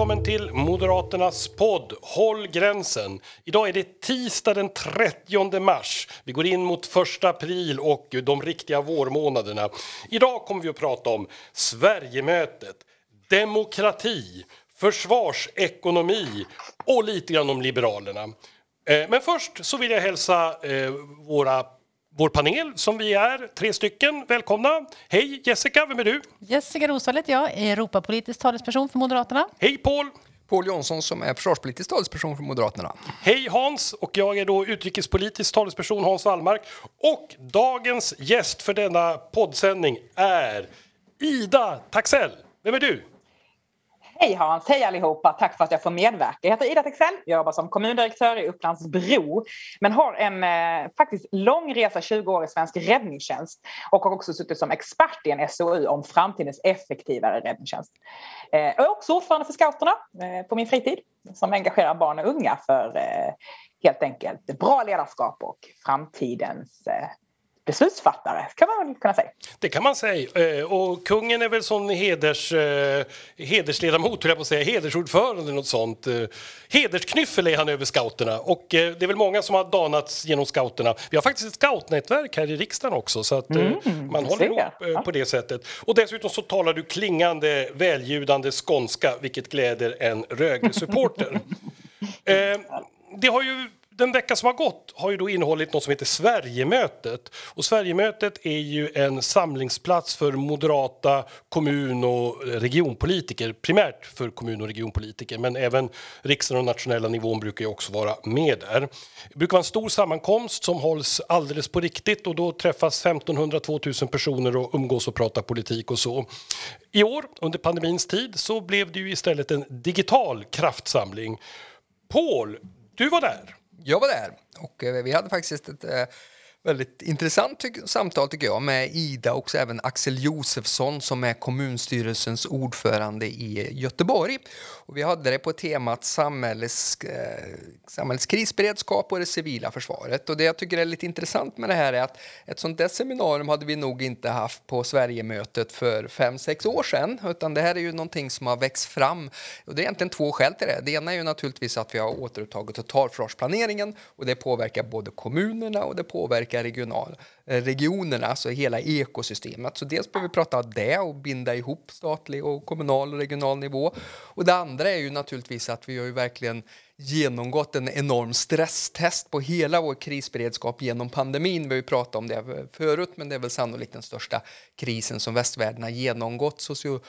Välkommen till Moderaternas podd Håll gränsen. Idag är det tisdag den 30 mars. Vi går in mot 1 april och de riktiga vårmånaderna. Idag kommer vi att prata om Sverigemötet, demokrati, försvarsekonomi och lite grann om Liberalerna. Eh, men först så vill jag hälsa eh, våra vår panel som vi är, tre stycken. Välkomna! Hej Jessica, vem är du? Jessica Rosvall heter jag, är Europapolitisk talesperson för Moderaterna. Hej Paul! Paul Jonsson som är försvarspolitisk talesperson för Moderaterna. Hej Hans! Och jag är då utrikespolitisk talesperson Hans Wallmark. Och dagens gäst för denna poddsändning är Ida Taxell. Vem är du? Hej Hans, hej allihopa, tack för att jag får medverka. Jag heter Ida Texell, jag jobbar som kommundirektör i Upplands-Bro men har en eh, faktiskt lång resa, 20 år i svensk räddningstjänst och har också suttit som expert i en SOU om framtidens effektivare räddningstjänst. Eh, jag är också ordförande för Scouterna eh, på min fritid som engagerar barn och unga för eh, helt enkelt bra ledarskap och framtidens eh, beslutsfattare, kan man kunna säga. Det kan man säga. Eh, och kungen är väl som heders, eh, hedersledamot, jag på att säga, hedersordförande något sånt. Eh, hedersknyffel är han över scouterna och det är väl många som har danats genom scouterna. Vi har faktiskt ett scoutnätverk här i riksdagen också så att mm, man håller ihop ja. på det sättet. Och dessutom så talar du klingande, väljudande skånska, vilket gläder en Rögle-supporter. det har ju den vecka som har gått har ju då innehållit något som heter Sverigemötet. Och Sverigemötet är ju en samlingsplats för moderata kommun och regionpolitiker. Primärt för kommun och regionpolitiker, men även riksdagen och nationella nivån brukar ju också vara med där. Det brukar vara en stor sammankomst som hålls alldeles på riktigt och då träffas 1500-2000 personer och umgås och pratar politik och så. I år, under pandemins tid, så blev det ju istället en digital kraftsamling. Paul, du var där. Jag var där och eh, vi hade faktiskt ett eh, väldigt intressant ty samtal tycker jag med Ida och även Axel Josefsson som är kommunstyrelsens ordförande i Göteborg. Och vi hade det på temat samhälls, eh, samhällets krisberedskap och det civila försvaret. Och det jag tycker är lite intressant med det här är att ett sånt där seminarium hade vi nog inte haft på Sverigemötet för fem sex år sedan, utan det här är ju någonting som har växt fram. Och det är egentligen två skäl till det. Det ena är ju naturligtvis att vi har återupptagit totalförsvarsplaneringen och det påverkar både kommunerna och det påverkar regional, eh, regionerna, alltså hela ekosystemet. Så dels behöver vi prata om det och binda ihop statlig och kommunal och regional nivå. Och det andra är ju naturligtvis att vi har ju verkligen genomgått en enorm stresstest på hela vår krisberedskap genom pandemin. Vi har ju pratat om det förut, men det är väl sannolikt den största krisen som västvärlden har genomgått socio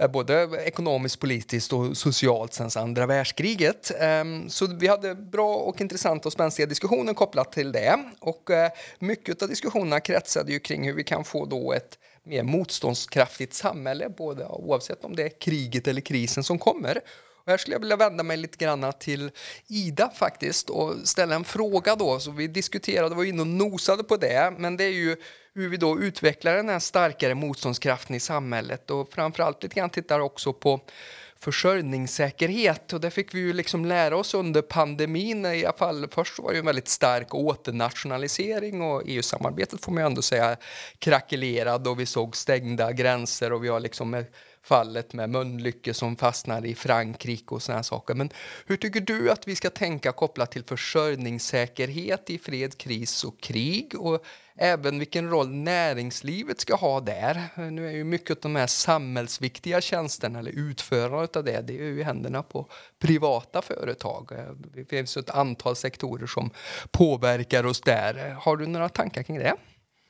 Eh, både ekonomiskt, politiskt och socialt sen andra världskriget. Ehm, så vi hade bra och intressanta och spänstiga diskussioner kopplat till det. Och eh, mycket av diskussionerna kretsade ju kring hur vi kan få då ett mer motståndskraftigt samhälle, både oavsett om det är kriget eller krisen som kommer. Och här skulle jag vilja vända mig lite grann till Ida faktiskt och ställa en fråga då. Så vi diskuterade, var inne och nosade på det, men det är ju hur vi då utvecklar den här starkare motståndskraften i samhället och framförallt lite grann tittar också på försörjningssäkerhet och det fick vi ju liksom lära oss under pandemin i alla fall. Först var det ju en väldigt stark åternationalisering och EU-samarbetet får man ju ändå säga krackelerad och vi såg stängda gränser och vi har liksom fallet med Mölnlycke som fastnar i Frankrike och sådana saker. Men hur tycker du att vi ska tänka kopplat till försörjningssäkerhet i fred, kris och krig och även vilken roll näringslivet ska ha där. Nu är ju mycket av de här samhällsviktiga tjänsterna eller utförandet av det, det är ju i händerna på privata företag. Det finns ett antal sektorer som påverkar oss där. Har du några tankar kring det?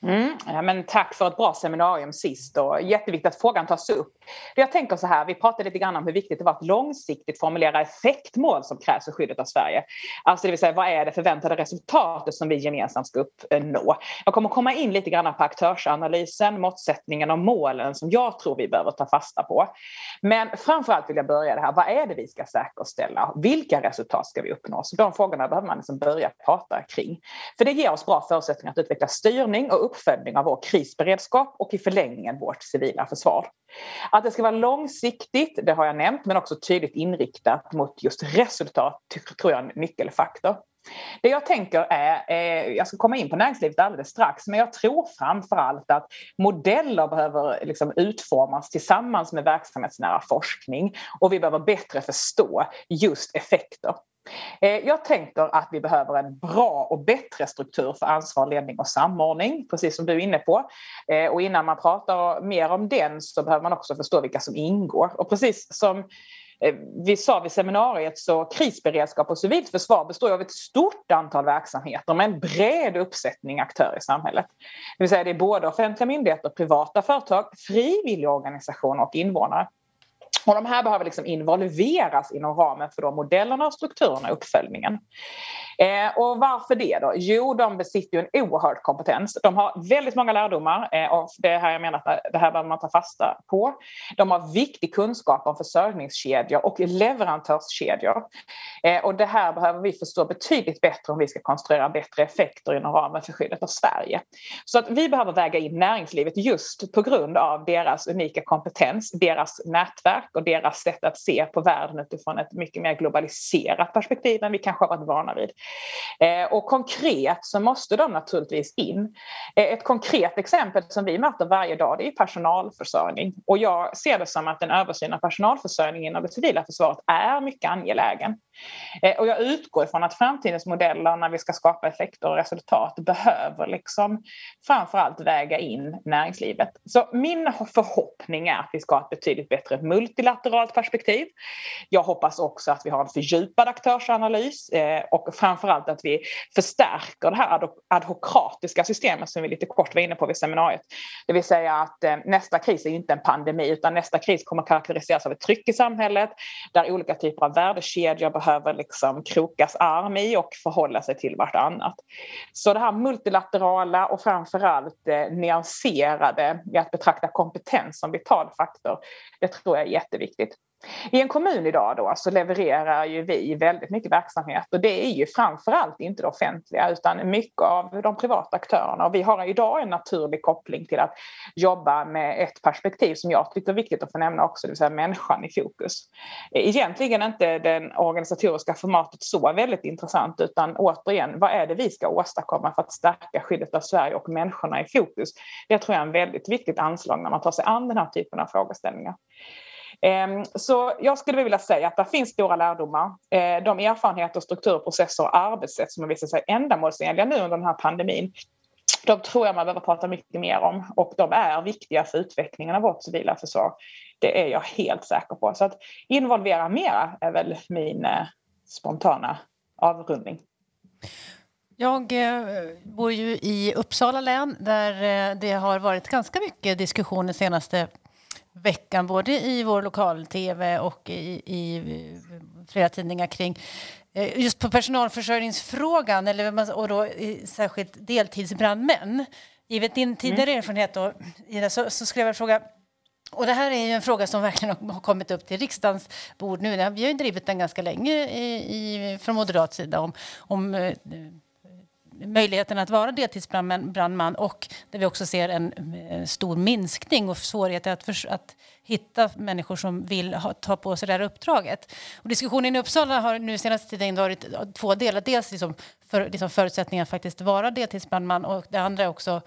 Mm, ja, men tack för ett bra seminarium sist och jätteviktigt att frågan tas upp. Jag tänker så här, vi pratade lite grann om hur viktigt det var att långsiktigt formulera effektmål som krävs för skyddet av Sverige. Alltså det vill säga vad är det förväntade resultatet som vi gemensamt ska uppnå? Eh, jag kommer komma in lite grann på aktörsanalysen, måttsättningen och målen som jag tror vi behöver ta fasta på. Men framförallt vill jag börja det här, vad är det vi ska säkerställa? Vilka resultat ska vi uppnå? Så de frågorna behöver man liksom börja prata kring. För det ger oss bra förutsättningar att utveckla styrning och uppföljning av vår krisberedskap och i förlängningen vårt civila försvar. Att det ska vara långsiktigt, det har jag nämnt, men också tydligt inriktat mot just resultat tror jag är en nyckelfaktor. Det jag tänker är, eh, jag ska komma in på näringslivet alldeles strax, men jag tror framför allt att modeller behöver liksom utformas tillsammans med verksamhetsnära forskning och vi behöver bättre förstå just effekter. Eh, jag tänker att vi behöver en bra och bättre struktur för ansvar, ledning och samordning, precis som du är inne på. Eh, och innan man pratar mer om den så behöver man också förstå vilka som ingår. Och precis som eh, vi sa vid seminariet så krisberedskap och civilt försvar består av ett stort antal verksamheter med en bred uppsättning aktörer i samhället. Det vill säga det är både offentliga myndigheter, privata företag, frivilligorganisationer och invånare. Och de här behöver liksom involveras inom ramen för de modellerna, strukturerna och uppföljningen. Eh, och varför det då? Jo, de besitter ju en oerhörd kompetens. De har väldigt många lärdomar eh, och det är här jag menar att det här behöver man ta fasta på. De har viktig kunskap om försörjningskedjor och leverantörskedjor. Eh, och det här behöver vi förstå betydligt bättre om vi ska konstruera bättre effekter inom ramen för skyddet av Sverige. Så att vi behöver väga in näringslivet just på grund av deras unika kompetens, deras nätverk och deras sätt att se på världen utifrån ett mycket mer globaliserat perspektiv än vi kanske har varit vana vid. Eh, och konkret så måste de naturligtvis in. Eh, ett konkret exempel som vi möter varje dag det är personalförsörjning. Och jag ser det som att en översyn av personalförsörjningen inom det civila försvaret är mycket angelägen. Eh, och jag utgår ifrån att framtidens modeller när vi ska skapa effekter och resultat behöver liksom framförallt väga in näringslivet. Så min förhoppning är att vi ska ha ett betydligt bättre multilateralt perspektiv. Jag hoppas också att vi har en fördjupad aktörsanalys eh, och framförallt att vi förstärker det här adhokratiska systemet som vi lite kort var inne på vid seminariet. Det vill säga att eh, nästa kris är inte en pandemi utan nästa kris kommer karaktäriseras av ett tryck i samhället där olika typer av värdekedjor behöver liksom krokas arm i och förhålla sig till vartannat. Så det här multilaterala och framförallt eh, nyanserade i att betrakta kompetens som vital faktor, det tror jag är jätteviktigt. I en kommun idag då så levererar ju vi väldigt mycket verksamhet och det är ju framförallt inte det offentliga utan mycket av de privata aktörerna. Och vi har idag en naturlig koppling till att jobba med ett perspektiv som jag tycker är viktigt att få nämna också, det vill säga människan i fokus. Egentligen är inte det organisatoriska formatet så väldigt intressant utan återigen, vad är det vi ska åstadkomma för att stärka skyddet av Sverige och människorna i fokus? Det tror jag är en väldigt viktigt anslag när man tar sig an den här typen av frågeställningar. Ehm, så jag skulle vilja säga att det finns stora lärdomar. Ehm, de erfarenheter, strukturer, processer och arbetssätt som har visat sig ändamålsenliga nu under den här pandemin de tror jag man behöver prata mycket mer om och de är viktiga för utvecklingen av vårt civila försvar. Det är jag helt säker på. Så att involvera mera är väl min eh, spontana avrundning. Jag eh, bor ju i Uppsala län där eh, det har varit ganska mycket diskussioner senaste veckan, både i vår lokal-tv och i, i flera tidningar kring eh, just på personalförsörjningsfrågan, eller, och då särskilt deltidsbrandmän. Givet din tidigare mm. erfarenhet då, Ida, så, så skulle jag vilja fråga och det här är ju en fråga som verkligen har kommit upp till riksdagens bord nu. Vi har ju drivit den ganska länge i, i, från moderat sida om, om eh, möjligheten att vara deltidsbrandman och där vi också ser en, eh, stor minskning och svårigheter att, för, att hitta människor som vill ha, ta på sig det här uppdraget. Och diskussionen i Uppsala har nu senaste tiden varit två delar. Dels liksom för, liksom förutsättningar att faktiskt vara deltidsbrandman och det andra är också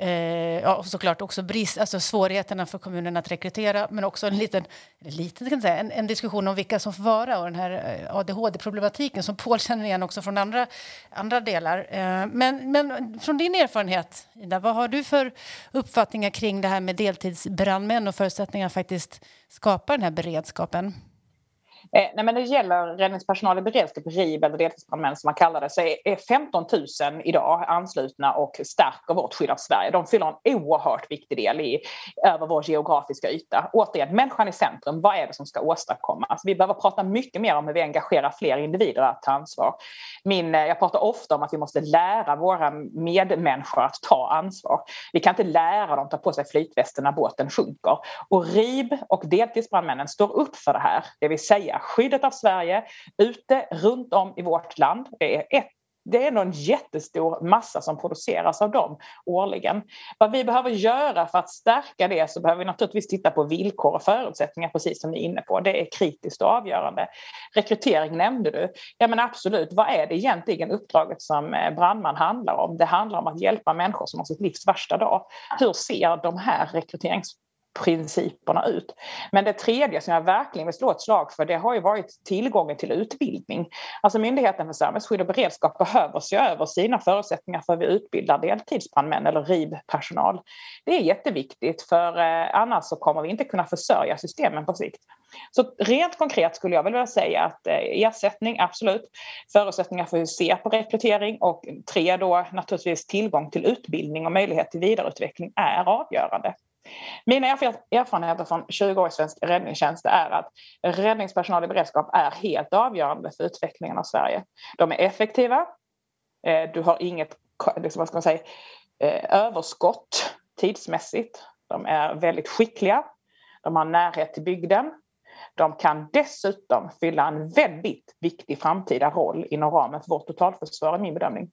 Eh, ja, och såklart också brist, alltså svårigheterna för kommunen att rekrytera men också en liten, liten kan säga, en, en, diskussion om vilka som får vara och den här eh, ADHD-problematiken som Paul känner igen också från andra, andra delar. Eh, men, men från din erfarenhet, Ida, vad har du för uppfattningar kring det här med deltidsbrandmän och förutsättningar att faktiskt skapa den här beredskapen? Eh, nej, men det gäller räddningspersonal i beredskap, RIB eller deltidsbrandmän som man kallar det, så är 15 000 idag anslutna och stärker vårt skydd av Sverige. De fyller en oerhört viktig del i, över vår geografiska yta. Återigen, människan i centrum. Vad är det som ska åstadkommas? Vi behöver prata mycket mer om hur vi engagerar fler individer att ta ansvar. Min, eh, jag pratar ofta om att vi måste lära våra medmänniskor att ta ansvar. Vi kan inte lära dem att ta på sig flytvästen när båten sjunker. Och RIB och deltidsbrandmännen står upp för det här, det vill säga skyddet av Sverige ute runt om i vårt land. Det är ett det är ändå en jättestor massa som produceras av dem årligen. Vad vi behöver göra för att stärka det så behöver vi naturligtvis titta på villkor och förutsättningar precis som ni är inne på. Det är kritiskt och avgörande. Rekrytering nämnde du. Ja men absolut, vad är det egentligen uppdraget som eh, brandman handlar om? Det handlar om att hjälpa människor som har sitt livs värsta dag. Hur ser de här rekryterings principerna ut. Men det tredje som jag verkligen vill slå ett slag för det har ju varit tillgången till utbildning. Alltså Myndigheten för samhällsskydd och beredskap behöver se över sina förutsättningar för att vi utbildar deltidsbrandmän eller RIB-personal. Det är jätteviktigt för eh, annars så kommer vi inte kunna försörja systemen på sikt. Så rent konkret skulle jag vilja säga att eh, ersättning, absolut. Förutsättningar för hur vi ser på rekrytering och tre då naturligtvis tillgång till utbildning och möjlighet till vidareutveckling är avgörande. Mina erfarenheter från 20 år i svensk räddningstjänst är att räddningspersonal i beredskap är helt avgörande för utvecklingen av Sverige. De är effektiva. Eh, du har inget liksom, vad ska man säga, eh, överskott tidsmässigt. De är väldigt skickliga. De har närhet till bygden. De kan dessutom fylla en väldigt viktig framtida roll inom ramen för vårt totalförsvar, i min bedömning.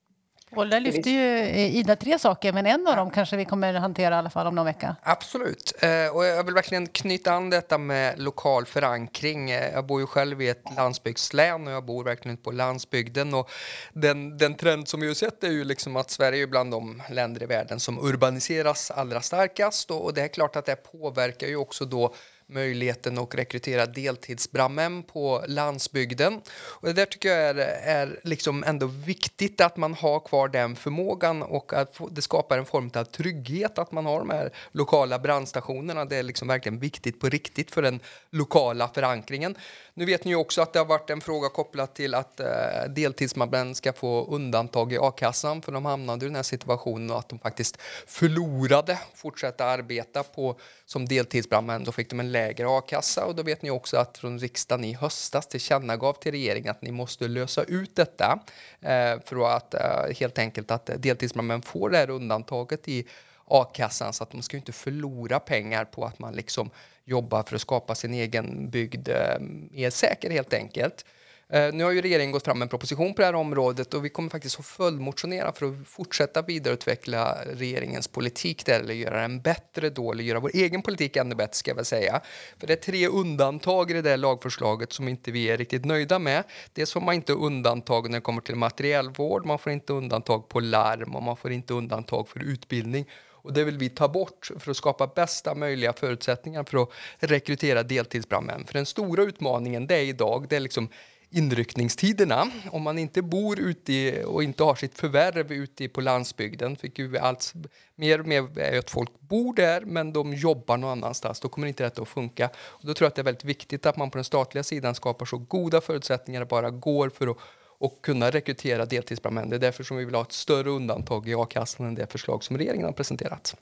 Och där lyfter ju eh, Ida tre saker, men en av dem kanske vi kommer hantera i alla fall om någon vecka. Absolut. Eh, och jag vill verkligen knyta an detta med lokal förankring. Eh, jag bor ju själv i ett landsbygdslän och jag bor verkligen på landsbygden. Och den, den trend som vi har sett är ju liksom att Sverige är bland de länder i världen som urbaniseras allra starkast. Och det är klart att det påverkar ju också då möjligheten att rekrytera deltidsbrandmän på landsbygden. Och det där tycker jag är, är liksom ändå viktigt att man har kvar den förmågan och att det skapar en form av trygghet att man har de här lokala brandstationerna. Det är liksom verkligen viktigt på riktigt för den lokala förankringen. Nu vet ni ju också att det har varit en fråga kopplat till att eh, deltidsbrandmän ska få undantag i a-kassan för de hamnade i den här situationen och att de faktiskt förlorade fortsätta arbeta på som deltidsbrandmän. Då fick de en lägre a-kassa och då vet ni också att från riksdagen i höstas tillkännagav till regeringen att ni måste lösa ut detta eh, för att eh, helt enkelt att deltidsbrandmän får det här undantaget i a-kassan så att de ska inte förlora pengar på att man liksom jobbar för att skapa sin egen bygd eh, mer säker helt enkelt. Eh, nu har ju regeringen gått fram med en proposition på det här området och vi kommer faktiskt att följdmotionera för att fortsätta vidareutveckla regeringens politik där, eller göra den bättre då, eller göra vår egen politik ännu bättre ska jag väl säga. För det är tre undantag i det där lagförslaget som inte vi är riktigt nöjda med. Dels får man inte undantag när det kommer till materiellvård, man får inte undantag på larm och man får inte undantag för utbildning. Och det vill vi ta bort för att skapa bästa möjliga förutsättningar för att rekrytera deltidsbrandmän. För den stora utmaningen det är idag, det är liksom inryckningstiderna. Om man inte bor ute och inte har sitt förvärv ute på landsbygden, fick ju allt mer och mer är att folk bor där men de jobbar någon annanstans, då kommer inte detta att funka. Och då tror jag att det är väldigt viktigt att man på den statliga sidan skapar så goda förutsättningar det bara går för att och kunna rekrytera deltidsbrandmän. Det är därför som vi vill ha ett större undantag i a-kassan än det förslag som regeringen har presenterat.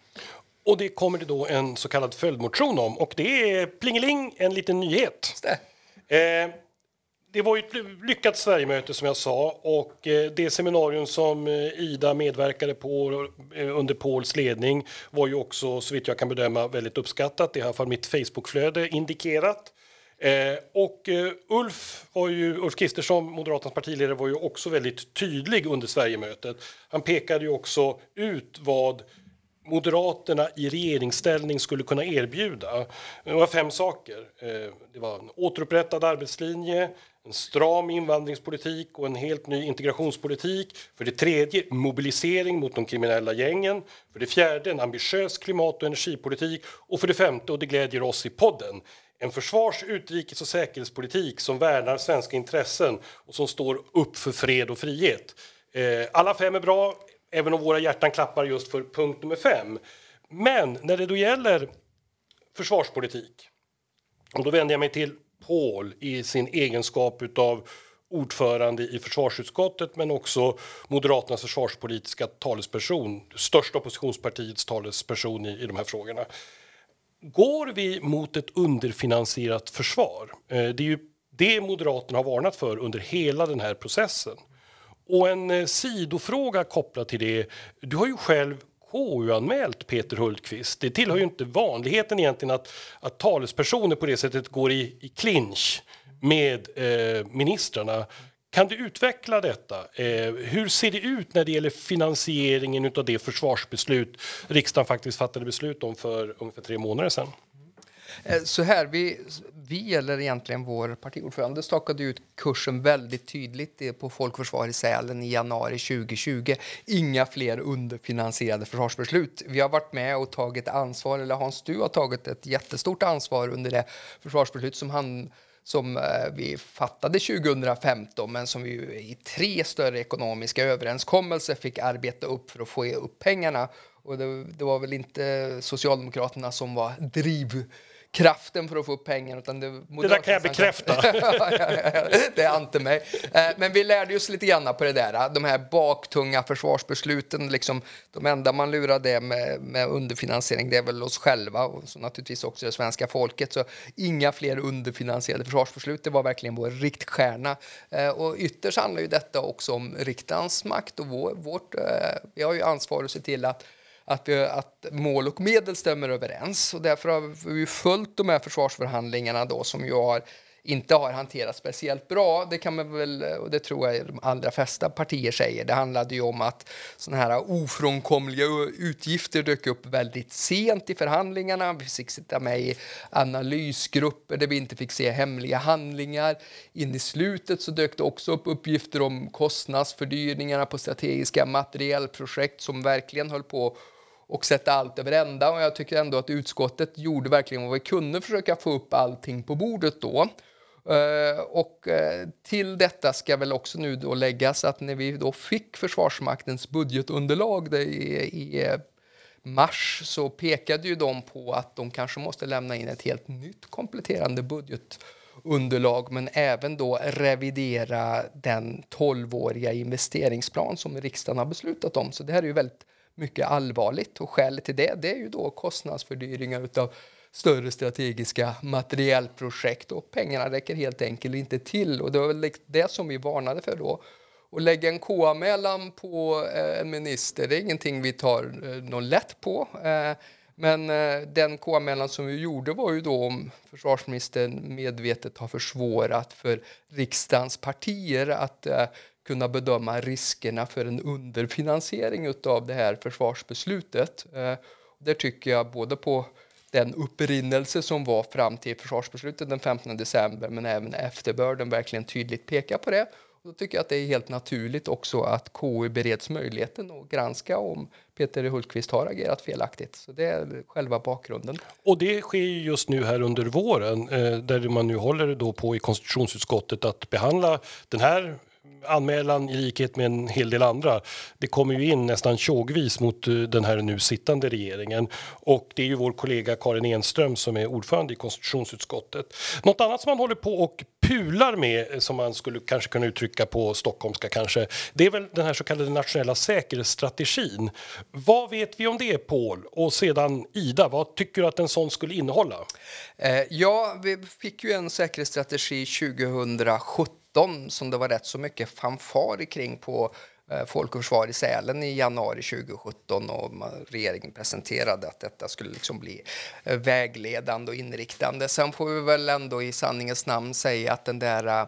Och det kommer det då en så kallad följdmotion om och det är plingeling, en liten nyhet. Eh, det var ju ett lyckat Sverigemöte som jag sa och eh, det seminarium som eh, Ida medverkade på eh, under Pauls ledning var ju också så vitt jag kan bedöma väldigt uppskattat. Det har i alla fall mitt Facebookflöde indikerat. Och Ulf, var ju, Ulf Kristersson, Moderaternas partiledare, var ju också väldigt tydlig under Sverigemötet. Han pekade ju också ut vad Moderaterna i regeringsställning skulle kunna erbjuda. Det var fem saker. Eh, det var en återupprättad arbetslinje, en stram invandringspolitik och en helt ny integrationspolitik. För det tredje, mobilisering mot de kriminella gängen. För det fjärde, en ambitiös klimat och energipolitik. Och för det femte, och det glädjer oss i podden, en försvars-, utrikes och säkerhetspolitik som värnar svenska intressen och som står upp för fred och frihet. Eh, alla fem är bra, även om våra hjärtan klappar just för punkt nummer fem. Men när det då gäller försvarspolitik, och då vänder jag mig till Paul i sin egenskap av ordförande i försvarsutskottet men också Moderaternas försvarspolitiska talesperson, största oppositionspartiets talesperson i, i de här frågorna. Går vi mot ett underfinansierat försvar? Eh, det är ju det Moderaterna har varnat för under hela den här processen. Och en eh, sidofråga kopplat till det. Du har ju själv KU-anmält Peter Hultqvist. Det tillhör ju inte vanligheten egentligen att, att talespersoner på det sättet går i, i clinch med eh, ministrarna. Kan du utveckla detta? Eh, hur ser det ut när det gäller finansieringen av det försvarsbeslut riksdagen faktiskt fattade beslut om för ungefär tre månader sedan? Eh, så här, vi, vi, eller egentligen vår partiordförande, stakade ut kursen väldigt tydligt på Folkförsvar i Sälen i januari 2020. Inga fler underfinansierade försvarsbeslut. Vi har varit med och tagit ansvar, eller Hans, du har tagit ett jättestort ansvar under det försvarsbeslut som han som eh, vi fattade 2015 men som vi i tre större ekonomiska överenskommelser fick arbeta upp för att få upp pengarna. Och det, det var väl inte Socialdemokraterna som var driv kraften för att få upp pengar. Utan det, det där kan jag bekräfta. det är inte mig. Eh, men vi lärde oss lite grann på det där. De här baktunga försvarsbesluten. Liksom, de enda man lurade med, med underfinansiering det är väl oss själva och så naturligtvis också det svenska folket. Så inga fler underfinansierade försvarsbeslut. Det var verkligen vår riktstjärna. Eh, och ytterst handlar ju detta också om riksdagens makt och vår, vårt. Eh, vi har ju ansvar att se till att att, eh, att mål och medel stämmer överens. Och därför har vi följt de här försvarsförhandlingarna då, som ju har, inte har hanterats speciellt bra. Det kan man väl, och det tror jag de allra flesta partier säger. Det handlade ju om att sådana här ofrånkomliga utgifter dök upp väldigt sent i förhandlingarna. Vi fick sitta med i analysgrupper där vi inte fick se hemliga handlingar. In i slutet så dök det också upp uppgifter om kostnadsfördyringarna på strategiska materielprojekt som verkligen höll på och sätta allt över ända. Och jag tycker ändå att utskottet gjorde verkligen vad vi kunde försöka få upp allting på bordet då. Uh, och uh, till detta ska väl också nu då läggas att när vi då fick Försvarsmaktens budgetunderlag i, i eh, mars så pekade ju de på att de kanske måste lämna in ett helt nytt kompletterande budgetunderlag men även då revidera den 12-åriga investeringsplan som riksdagen har beslutat om. Så det här är ju väldigt mycket allvarligt och skälet till det, det är ju då kostnadsfördyringar utav större strategiska materiellprojekt och pengarna räcker helt enkelt inte till och det var väl det som vi varnade för då. Och lägga en KU-anmälan på eh, en minister, det är ingenting vi tar eh, någon lätt på. Eh, men den KU-anmälan som vi gjorde var ju då om försvarsministern medvetet har försvårat för riksdagens partier att kunna bedöma riskerna för en underfinansiering av det här försvarsbeslutet. Eh, där tycker jag både på den upprinnelse som var fram till försvarsbeslutet den 15 december men även efterbörden verkligen tydligt pekar på det. Då tycker jag att det är helt naturligt också att KU bereds möjligheten att granska om Peter Hultqvist har agerat felaktigt. Så det är själva bakgrunden. Och det sker just nu här under våren eh, där man nu håller då på i konstitutionsutskottet att behandla den här anmälan i likhet med en hel del andra. Det kommer ju in nästan tjogvis mot eh, den här nu sittande regeringen och det är ju vår kollega Karin Enström som är ordförande i konstitutionsutskottet. Något annat som man håller på och pular med eh, som man skulle kanske kunna uttrycka på stockholmska kanske. Det är väl den här så kallade nationella säkerhetsstrategin. Vad vet vi om det Paul? Och sedan Ida, vad tycker du att en sån skulle innehålla? Eh, ja, vi fick ju en säkerhetsstrategi 2017 2019 som det var rätt så mycket fanfar kring på eh, Folk och Försvar i Sälen i januari 2017 och regeringen presenterade att detta skulle liksom bli eh, vägledande och inriktande. Sen får vi väl ändå i sanningens namn säga att den där eh,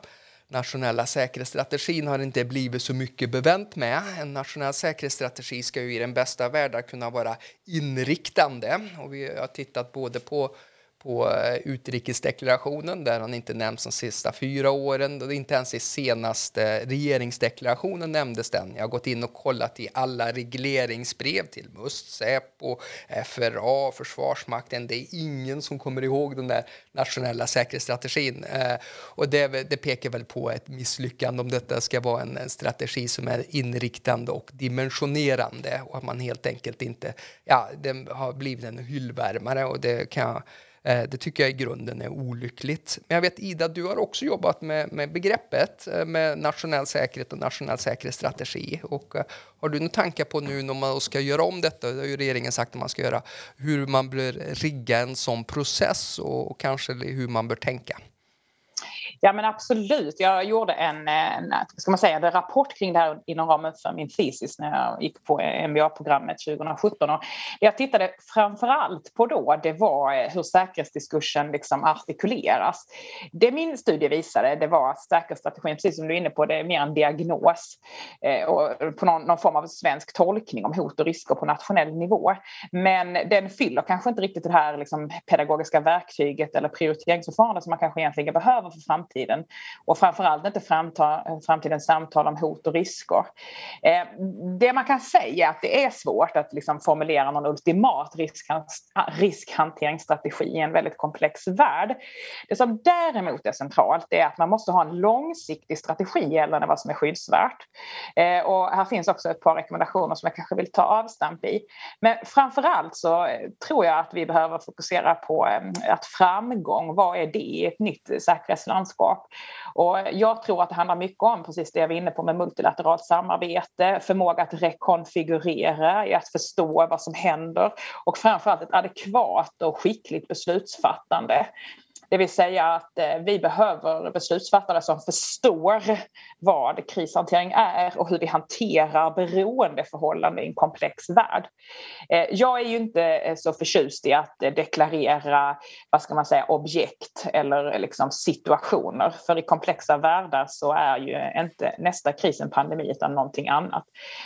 nationella säkerhetsstrategin har inte blivit så mycket bevänt med. En nationell säkerhetsstrategi ska ju i den bästa världen kunna vara inriktande och vi har tittat både på på eh, utrikesdeklarationen där han inte nämns de sista fyra åren. Inte ens i senaste regeringsdeklarationen nämndes den. Jag har gått in och kollat i alla regleringsbrev till MUST, Säpo, FRA, Försvarsmakten. Det är ingen som kommer ihåg den där nationella säkerhetsstrategin. Eh, och det, det pekar väl på ett misslyckande om detta ska vara en, en strategi som är inriktande och dimensionerande och att man helt enkelt inte, ja, den har blivit en hyllvärmare och det kan jag Eh, det tycker jag i grunden är olyckligt. Men jag vet Ida, du har också jobbat med, med begreppet eh, med nationell säkerhet och nationell säkerhetsstrategi. Och, eh, har du några tankar på nu när man ska göra om detta, det har ju regeringen sagt att man ska göra, hur man bör rigga en sån process och, och kanske hur man bör tänka? Ja men absolut. Jag gjorde en, en, ska man säga, en rapport kring det här inom ramen för min thesis när jag gick på MBA-programmet 2017. Och det jag tittade framför allt på då det var eh, hur säkerhetsdiskursen liksom artikuleras. Det min studie visade det var att säkerhetsstrategin, precis som du är inne på, det är mer en diagnos eh, och på någon, någon, form av svensk tolkning om hot och risker på nationell nivå. Men den fyller kanske inte riktigt det här liksom, pedagogiska verktyget eller prioriteringsförfarandet som man kanske egentligen behöver för framtiden. Och framförallt inte framta, framtidens samtal om hot och risker. Eh, det man kan säga är att det är svårt att liksom formulera någon ultimat riskhanteringsstrategi i en väldigt komplex värld. Det som däremot är centralt är att man måste ha en långsiktig strategi gällande vad som är skyddsvärt. Eh, och här finns också ett par rekommendationer som jag kanske vill ta avstamp i. Men framförallt så tror jag att vi behöver fokusera på eh, att framgång, vad är det i ett nytt säkerhetslandskap? Och jag tror att det handlar mycket om precis det jag var inne på med multilateralt samarbete, förmåga att rekonfigurera, i att förstå vad som händer och framförallt ett adekvat och skickligt beslutsfattande. Det vill säga att eh, vi behöver beslutsfattare som förstår vad krishantering är och hur vi hanterar beroendeförhållanden i en komplex värld. Eh, jag är ju inte eh, så förtjust i att deklarera vad ska man säga, objekt eller liksom situationer. För i komplexa världar så är ju inte nästa kris en pandemi utan någonting annat.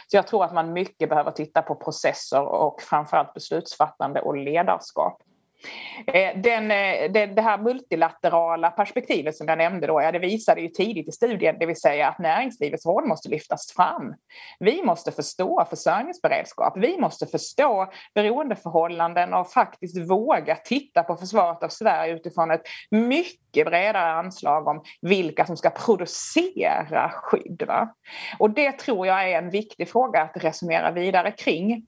Så jag tror att man mycket behöver titta på processer och framförallt beslutsfattande och ledarskap. Eh, den, eh, det, det, här multilaterala perspektivet som jag nämnde då, ja, det visade ju tidigt i studien, det vill säga att näringslivets roll måste lyftas fram. Vi måste förstå försörjningsberedskap, vi måste förstå beroendeförhållanden och faktiskt våga titta på försvaret av Sverige utifrån ett mycket bredare anslag om vilka som ska producera skydd. Va? Och det tror jag är en viktig fråga att resonera vidare kring.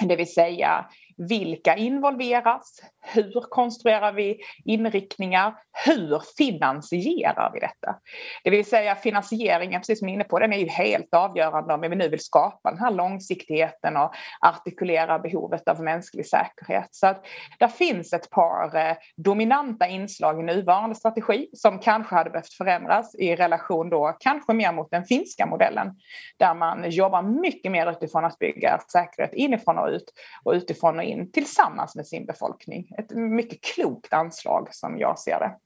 Det vill säga vilka involveras? Hur konstruerar vi inriktningar? Hur finansierar vi detta? Det vill säga finansieringen, precis som ni är inne på, den är ju helt avgörande om vi nu vill skapa den här långsiktigheten och artikulera behovet av mänsklig säkerhet. Så att där finns ett par eh, dominanta inslag i nuvarande strategi som kanske hade behövt förändras i relation då kanske mer mot den finska modellen där man jobbar mycket mer utifrån att bygga säkerhet inifrån och ut och utifrån in tillsammans med sin befolkning. Ett mycket klokt anslag som jag ser det.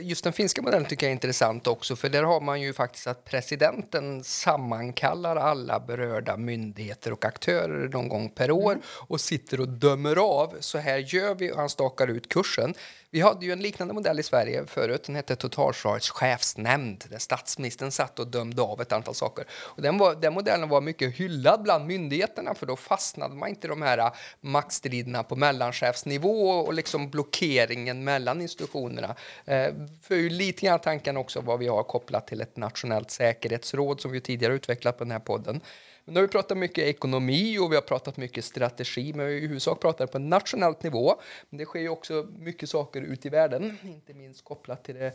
Just den finska modellen tycker jag är intressant också, för där har man ju faktiskt att presidenten sammankallar alla berörda myndigheter och aktörer någon gång per år mm. och sitter och dömer av. Så här gör vi och han stakar ut kursen. Vi hade ju en liknande modell i Sverige förut. Den hette Totalförsvarets chefsnämnd där statsministern satt och dömde av ett antal saker. Och den, var, den modellen var mycket hyllad bland myndigheterna för då fastnade man inte i de här äh, maktstriderna på mellanchefsnivå och liksom blockeringen mellan institutionerna. Eh, för ju lite grann tanken också vad vi har kopplat till ett nationellt säkerhetsråd som vi tidigare utvecklat på den här podden. Men nu har vi pratat mycket ekonomi och vi har pratat mycket strategi, men vi har i huvudsak pratat på nationellt nivå. Men det sker ju också mycket saker ute i världen, inte minst kopplat till det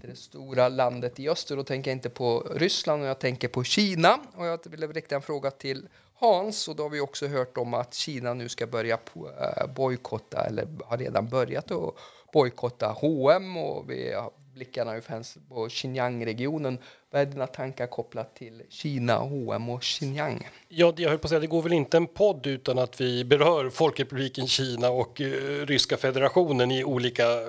till det stora landet i öster. Då tänker jag inte på Ryssland, och jag tänker på Kina. Och jag vill rikta en fråga till Hans. Och då har vi också hört om att Kina nu ska börja eh, bojkotta, eller har redan börjat att bojkotta H&M och vi har blickarna ju främst på Xinjiang-regionen. Vad är dina tankar kopplat till Kina, H&M och Xinjiang? Ja, jag höll på att säga, det går väl inte en podd utan att vi berör Folkrepubliken Kina och eh, Ryska federationen i olika eh,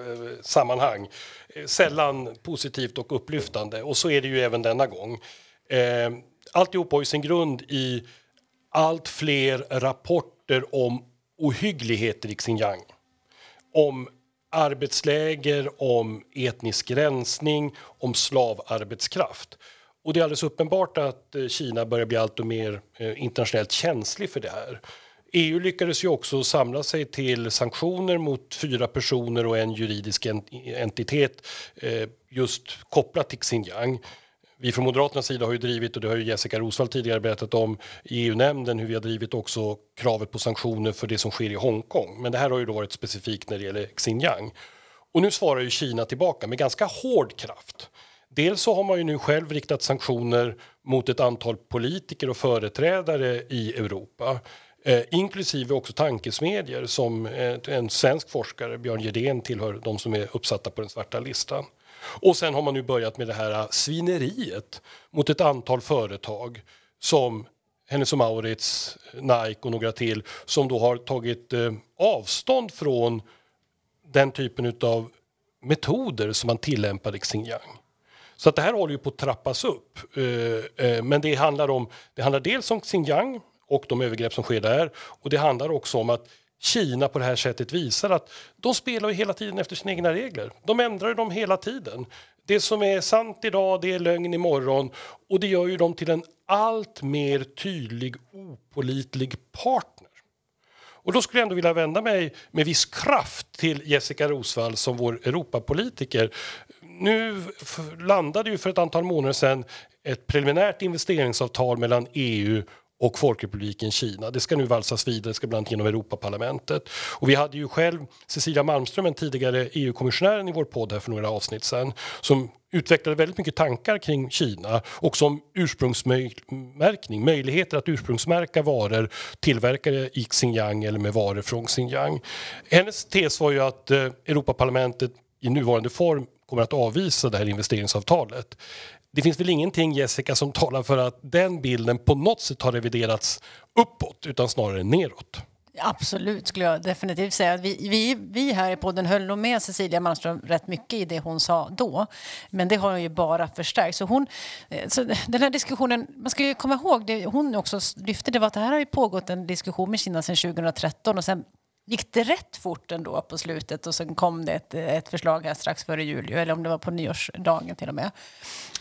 sammanhang. Eh, sällan positivt och upplyftande och så är det ju även denna gång. Eh, alltihop har ju sin grund i allt fler rapporter om ohyggligheter i Xinjiang. Om arbetsläger, om etnisk rensning, om slavarbetskraft. Och det är alldeles uppenbart att eh, Kina börjar bli allt mer eh, internationellt känslig för det här. EU lyckades ju också samla sig till sanktioner mot fyra personer och en juridisk entitet eh, just kopplat till Xinjiang. Vi från Moderaternas sida har ju drivit, och det har ju Jessica Rosvall tidigare berättat om i EU-nämnden, hur vi har drivit också kravet på sanktioner för det som sker i Hongkong. Men det här har ju då varit specifikt när det gäller Xinjiang. Och nu svarar ju Kina tillbaka med ganska hård kraft. Dels så har man ju nu själv riktat sanktioner mot ett antal politiker och företrädare i Europa. eh, inklusive också tankesmedjor som eh, en svensk forskare, Björn Gedén, tillhör de som är uppsatta på den svarta listan. Och sen har man nu börjat med det här äh, svineriet mot ett antal företag som Hennes och Maurits, Nike och några till som då har tagit eh, avstånd från den typen av metoder som man tillämpar i Xinjiang. Så att det här håller ju på att trappas upp. Äh, men det handlar, om, det handlar dels om Xinjiang och de övergrepp som sker där och det handlar också om att Kina på det här sättet visar att de spelar ju hela tiden efter sina egna regler. De ändrar dem hela tiden. Det som är sant idag, det är lögn imorgon och det gör ju dem till en allt mer tydlig, opolitlig partner. Och då skulle jag ändå vilja vända mig med viss kraft till Jessica Rosvall som vår Europapolitiker. Nu landade ju för ett antal månader sedan ett preliminärt investeringsavtal mellan EU och Folkrepubliken Kina. Det ska nu valsas vidare, det ska bland annat genom Europaparlamentet. Och vi hade ju själv Cecilia Malmström, en tidigare EU-kommissionären i vår podd här för några avsnitt sedan, som utvecklade väldigt mycket tankar kring Kina och som ursprungsmärkning, möjligheter att ursprungsmärka varor tillverkade i Xinjiang eller med varor från Xinjiang. Hennes tes var ju att eh, Europaparlamentet i nuvarande form kommer att avvisa det här investeringsavtalet. Det finns väl ingenting, Jessica, som talar för att den bilden på något sätt har reviderats uppåt, utan snarare neråt. Absolut, skulle jag definitivt säga. Vi, vi, vi här i podden höll nog med Cecilia Malmström rätt mycket i det hon sa då. Men det har hon ju bara förstärkt. Så hon, eh, så den här diskussionen, man ska ju komma ihåg, det hon också lyfte det var att det här har ju pågått en diskussion med Kina sedan 2013 och sen gick det rätt fort ändå på slutet och sen kom det ett, ett förslag här strax före jul, eller om det var på nyårsdagen till och med.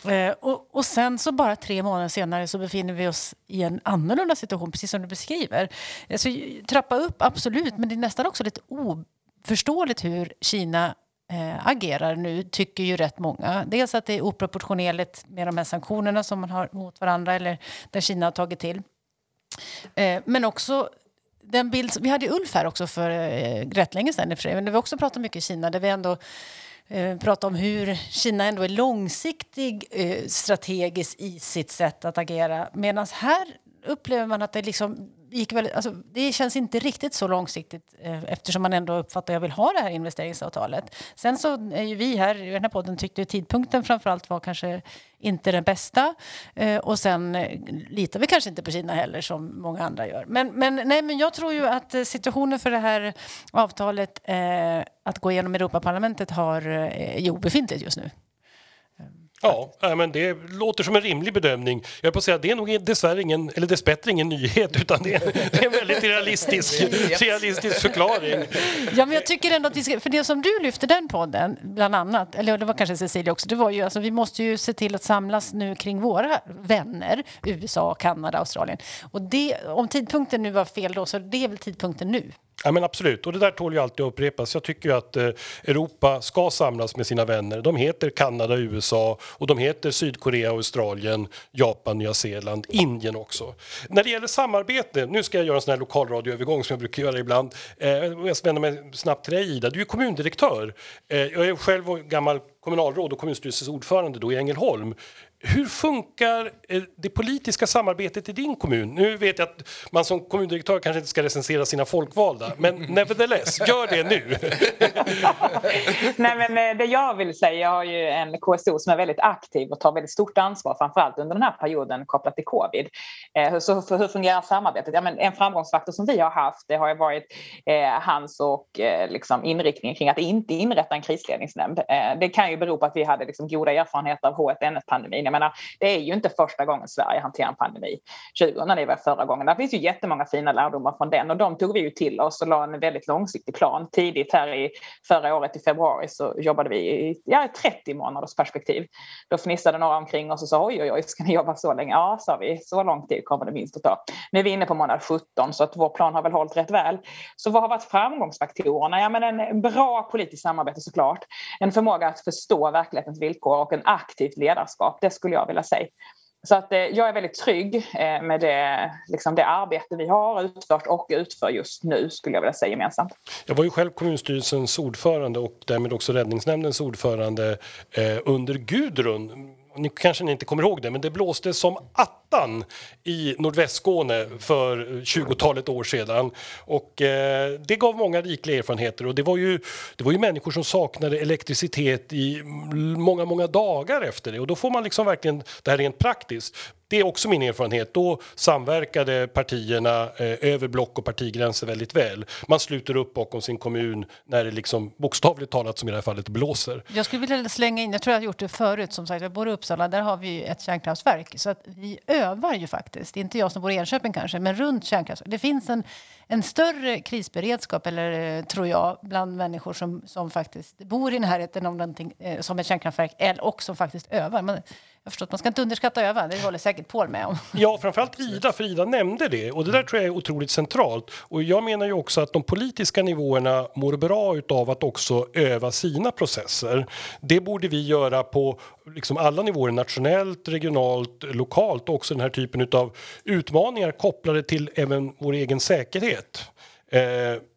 Eh, och, och sen så bara tre månader senare så befinner vi oss i en annorlunda situation, precis som du beskriver. Eh, så trappa upp, absolut, men det är nästan också lite oförståeligt hur Kina eh, agerar nu, tycker ju rätt många. Dels att det är oproportionerligt med de här sanktionerna som man har mot varandra, eller där Kina har tagit till. Eh, men också den bild, vi hade Ulf här också för eh, rätt länge sedan, men vi också pratat mycket Kina, där vi ändå eh, pratar om hur Kina ändå är långsiktig eh, strategiskt i sitt sätt att agera. Medan här upplever man att det liksom gick väldigt, alltså, det känns inte riktigt så långsiktigt eh, eftersom man ändå uppfattar att jag vill ha det här investeringsavtalet. Sen så är ju vi här i den här podden tyckte tidpunkten framförallt var kanske inte den bästa eh, och sen eh, litar vi kanske inte på Kina heller som många andra gör. Men, men, nej, men jag tror ju att eh, situationen för det här avtalet eh, att gå igenom Europaparlamentet har, eh, är obefintligt just nu. Ja, men det låter som en rimlig bedömning. Jag på att säga, det är nog dessvärre ingen, eller dessbättre ingen nyhet utan det är, det är en väldigt realistisk, realistisk förklaring. Ja, men jag tycker ändå att vi ska, för det som du lyfte den podden, bland annat, eller det var kanske Cecilia också, det var ju alltså vi måste ju se till att samlas nu kring våra vänner, USA, Kanada, Australien. Och det, om tidpunkten nu var fel då, så det är väl tidpunkten nu. Ja, men absolut, och det där tål ju alltid att upprepas. Jag tycker ju att eh, Europa ska samlas med sina vänner. De heter Kanada, USA och de heter Sydkorea, Australien, Japan, Nya Zeeland, Indien också. När det gäller samarbete, nu ska jag göra en sån här lokalradioövergång som jag brukar göra ibland. Eh, jag vänder mig snabbt till dig Ida, du är kommundirektör. Eh, jag är själv gammal kommunalråd och kommunstyrelsens ordförande då i Ängelholm. Hur funkar eh, det politiska samarbetet i din kommun? Nu vet jag att man som kommundirektör kanske inte ska recensera sina folkvalda, men nevertheless, gör det nu! Nej, men eh, det jag vill säga, jag har ju en KSO som är väldigt aktiv och tar väldigt stort ansvar, framförallt under den här perioden kopplat till covid. Eh, så för hur fungerar samarbetet? Ja, men en framgångsfaktor som vi har haft, det har ju varit hans och liksom inriktningen kring att inte inrätta en krisledningsnämnd. Det kan ju bero på att vi hade liksom goda erfarenheter av H1N1-pandemin jag menar, det är ju inte första gången Sverige hanterar en pandemi. 20 när var förra gången. Det finns ju jättemånga fina lärdomar från den och de tog vi ju till oss och la en väldigt långsiktig plan. Tidigt här i förra året i februari så jobbade vi i ja, 30 månaders perspektiv. Då fnissade några omkring oss och sa oj oj oj, ska ni jobba så länge? Ja, sa vi, så lång tid kommer det minst att ta. Nu är vi inne på månad 17 så att vår plan har väl hållit rätt väl. Så vad har varit framgångsfaktorerna? Ja, men en bra politiskt samarbete såklart. En förmåga att förstå verklighetens villkor och en aktivt ledarskap. Det skulle jag vilja säga. Så att eh, jag är väldigt trygg eh, med det, liksom det arbete vi har utfört och utför just nu skulle jag vilja säga gemensamt. Jag var ju själv kommunstyrelsens ordförande och därmed också räddningsnämndens ordförande eh, under Gudrun. Nu kanske ni inte kommer ihåg det, men det blåste som attan i nordvästskåne för 20-talet år sedan. Och eh, det gav många rikliga erfarenheter. Och det var, ju, det var ju människor som saknade elektricitet i många, många dagar efter det. Och då får man liksom verkligen det här rent praktiskt det är också min erfarenhet. Då samverkade partierna eh, över block och partigränser väldigt väl. Man sluter upp bakom sin kommun när det liksom bokstavligt talat som i det här fallet blåser. Jag skulle vilja slänga in, jag tror jag har gjort det förut, som sagt, jag bor i Uppsala, där har vi ett kärnkraftverk. Så att vi övar ju faktiskt, inte jag som bor i Enköping kanske, men runt kärnkraftverk. Det finns en, en större krisberedskap, eller, eh, tror jag, bland människor som, som faktiskt bor i närheten av någonting eh, som ett kärnkraftverk, eller, och som faktiskt övar. Man, jag förstår att man ska inte underskatta öva, det håller säkert Paul med om. Ja, framförallt Ida, för Ida nämnde det. Och det där tror jag är otroligt centralt. Och jag menar ju också att de politiska nivåerna mår bra av att också öva sina processer. Det borde vi göra på liksom alla nivåer, nationellt, regionalt, lokalt och också den här typen av utmaningar kopplade till även vår egen säkerhet. Eh,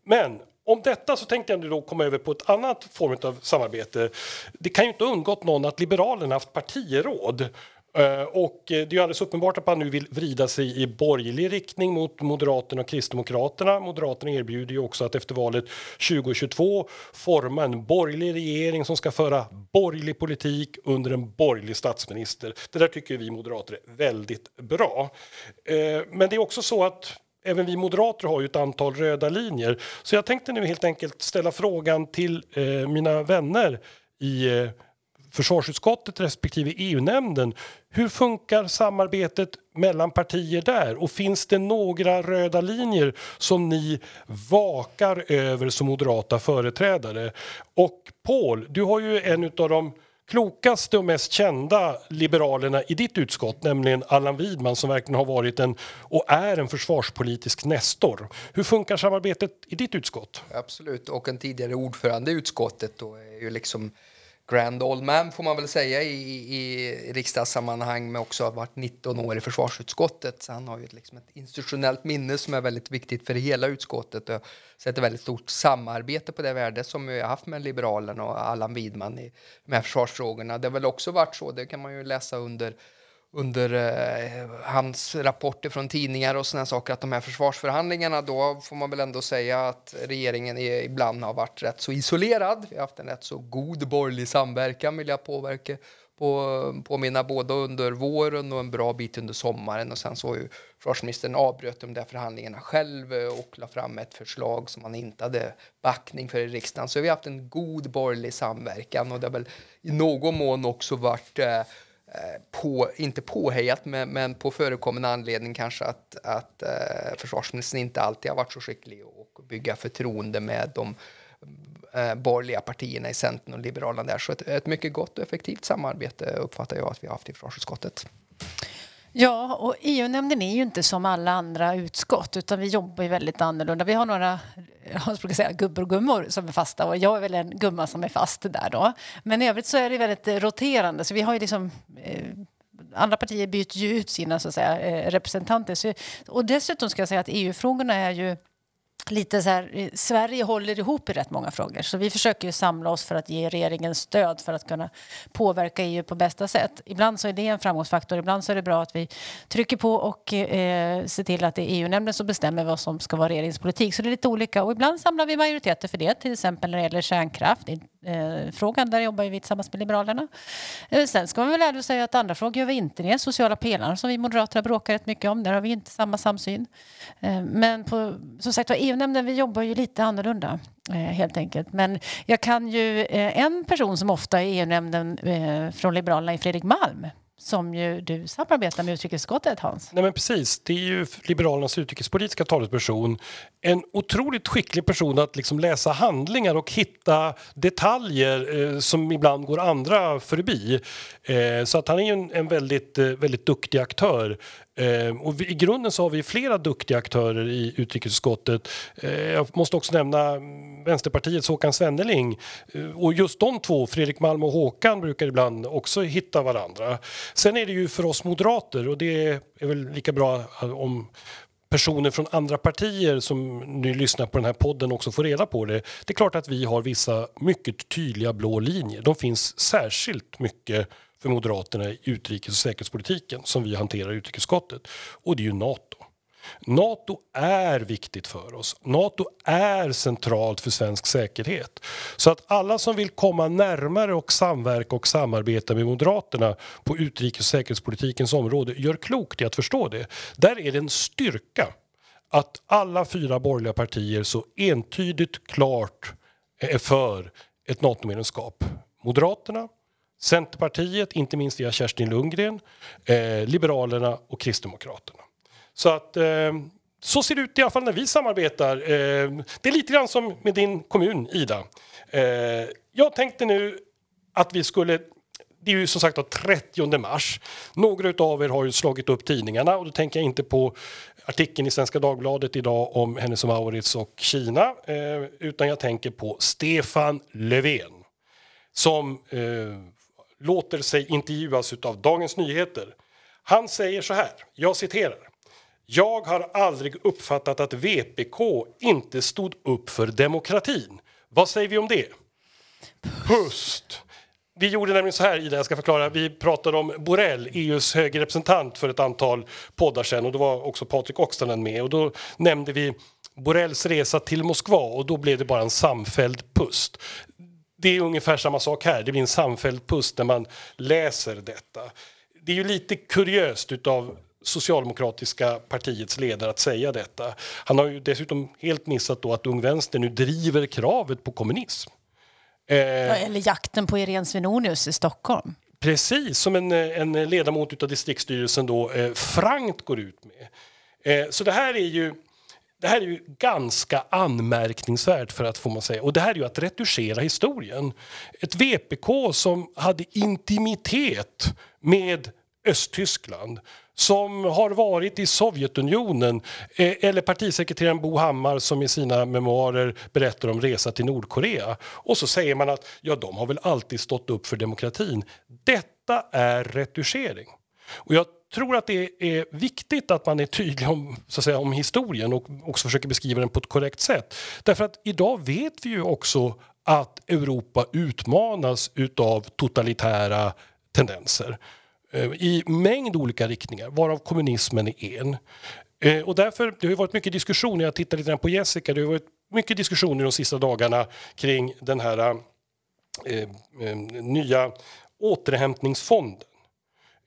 men om detta så tänkte jag nu då komma över på ett annat form av samarbete. Det kan ju inte ha undgått någon att Liberalerna haft partiråd. Eh, och eh, det är ju alldeles uppenbart att man nu vill vrida sig i borgerlig riktning mot Moderaterna och Kristdemokraterna. Moderaterna erbjuder ju också att efter valet 2022 forma en borgerlig regering som ska föra borgerlig politik under en borgerlig statsminister. Det där tycker vi moderater är väldigt bra. Eh, men det är också så att även vi moderater har ju ett antal röda linjer. Så jag tänkte nu helt enkelt ställa frågan till eh, mina vänner i eh, försvarsutskottet respektive EU-nämnden. Hur funkar samarbetet mellan partier där? Och finns det några röda linjer som ni vakar över som moderata företrädare? Och Paul, du har ju en av de klokaste och mest kända liberalerna i ditt utskott, nämligen Allan Widman som verkligen har varit en och är en försvarspolitisk nestor. Hur funkar samarbetet i ditt utskott? Absolut, och en tidigare ordförande i utskottet då är ju liksom grand old man får man väl säga i, i riksdagssammanhang men också har varit 19 år i försvarsutskottet. Så han har ju liksom ett institutionellt minne som är väldigt viktigt för hela utskottet. Jag sätter väldigt stort samarbete på det värde som vi har haft med Liberalerna och Allan Widman i de här försvarsfrågorna. Det har väl också varit så, det kan man ju läsa under under eh, hans rapporter från tidningar och såna saker att de här försvarsförhandlingarna då får man väl ändå säga att regeringen är, ibland har varit rätt så isolerad. Vi har haft en rätt så god borgerlig samverkan vill jag påverka på, påminna både under våren och en bra bit under sommaren och sen så har ju försvarsministern avbröt de där förhandlingarna själv eh, och la fram ett förslag som han inte hade backning för i riksdagen. Så vi har haft en god borgerlig samverkan och det har väl i någon mån också varit Eh, Eh, på, inte påhejat, men, men på förekommande anledning kanske att, att eh, försvarsministern inte alltid har varit så skicklig att bygga förtroende med de eh, borgerliga partierna i Centern och Liberalerna där. Så ett, ett mycket gott och effektivt samarbete uppfattar jag att vi har haft i försvarsutskottet. Ja, och EU-nämnden är ju inte som alla andra utskott utan vi jobbar ju väldigt annorlunda. Vi har några, jag brukar säga gubbor och gummor som är fasta och jag är väl en gumma som är fast där då. Men i övrigt så är det väldigt roterande så vi har ju liksom eh, andra partier byter ju ut sina så att säga, eh, representanter. Så, och dessutom ska jag säga att EU-frågorna är ju lite så här, eh, Sverige håller ihop i rätt många frågor så vi försöker ju samla oss för att ge regeringen stöd för att kunna påverka EU på bästa sätt. Ibland så är det en framgångsfaktor, ibland så är det bra att vi trycker på och eh, ser till att det är EU-nämnden som bestämmer vad som ska vara regeringens politik. Så det är lite olika och ibland samlar vi majoriteter för det, till exempel när det gäller kärnkraft. Eh, frågan, där jobbar vi tillsammans med Liberalerna. Eh, sen ska man väl ärligt säga att andra frågor gör vi inte det. Sociala pelaren som vi moderater bråkar rätt mycket om, där har vi inte samma samsyn. Eh, men på, som sagt EU-nämnden, vi jobbar ju lite annorlunda eh, helt enkelt. Men jag kan ju eh, en person som ofta är EU-nämnden eh, från Liberalerna är Fredrik Malm som ju du samarbetar med utrikesutskottet, Hans. Nej, men precis. Det är ju Liberalernas utrikespolitiska talesperson. En otroligt skicklig person att liksom läsa handlingar och hitta detaljer eh, som ibland går andra förbi. Eh, så att han är ju en, en väldigt, eh, väldigt duktig aktör. Eh, och vi, I grunden så har vi flera duktiga aktörer i utrikesutskottet. Eh, jag måste också nämna mm, Vänsterpartiets Håkan Svenneling. Eh, och just de två, Fredrik Malm och Håkan, brukar ibland också hitta varandra. Sen är det ju för oss moderater, och det är väl lika bra eh, om personer från andra partier som nu lyssnar på den här podden också får reda på det. Det är klart att vi har vissa mycket tydliga blå linjer. De finns särskilt mycket för Moderaterna i utrikes och säkerhetspolitiken som vi hanterar i utrikesutskottet. Och det är ju Nato. Nato är viktigt för oss. Nato är centralt för svensk säkerhet. Så att alla som vill komma närmare och samverka och samarbeta med Moderaterna på utrikes och säkerhetspolitikens område gör klokt i att förstå det. Där är det en styrka att alla fyra borgerliga partier så entydigt klart är för ett NATO-medlemskap. Moderaterna, Centerpartiet, inte minst via Kerstin Lundgren, eh, Liberalerna och Kristdemokraterna. Så att eh, så ser det ut i alla fall när vi samarbetar. Eh, det är lite grann som med din kommun, Ida. Eh, jag tänkte nu att vi skulle det är ju som sagt 30 mars. Några av er har ju slagit upp tidningarna och då tänker jag inte på artikeln i Svenska Dagbladet idag om Hennes Mauritz och Kina eh, utan jag tänker på Stefan Löfven som eh, låter sig intervjuas av Dagens Nyheter. Han säger så här, jag citerar. Jag har aldrig uppfattat att VPK inte stod upp för demokratin. Vad säger vi om det? Pust! Vi gjorde nämligen så här, Ida, jag ska förklara. Vi pratade om Borrell, EUs höge representant för ett antal poddar sedan och då var också Patrik Oksanen med och då nämnde vi Borrells resa till Moskva och då blev det bara en samfälld pust. Det är ungefär samma sak här, det blir en samfälld pust när man läser detta. Det är ju lite kuriöst utav socialdemokratiska partiets ledare att säga detta. Han har ju dessutom helt missat då att Ung Vänster nu driver kravet på kommunism. Eh, eller jakten på Irene Svenonius i Stockholm. Precis, som en, en ledamot av distriktsstyrelsen då eh, frankt går ut med. Eh, så det här är ju det här är ju ganska anmärkningsvärt för att få man säga. Och det här är ju att retuschera historien. Ett VPK som hade intimitet med Östtyskland som har varit i Sovjetunionen eh, eller partisekreteraren Bo Hammar som i sina memoarer berättar om resa till Nordkorea. Och så säger man att ja, de har väl alltid stått upp för demokratin. Detta är retuschering. Och jag tror att det är viktigt att man är tydlig om, så att säga, om historien och också försöker beskriva den på ett korrekt sätt. Därför att idag vet vi ju också att Europa utmanas utav totalitära tendenser. Eh, I mängd olika riktningar, varav kommunismen är en. Eh, och därför, det har varit mycket diskussioner, jag tittar lite på Jessica, det har varit mycket diskussioner de sista dagarna kring den här eh, eh nya återhämtningsfonden.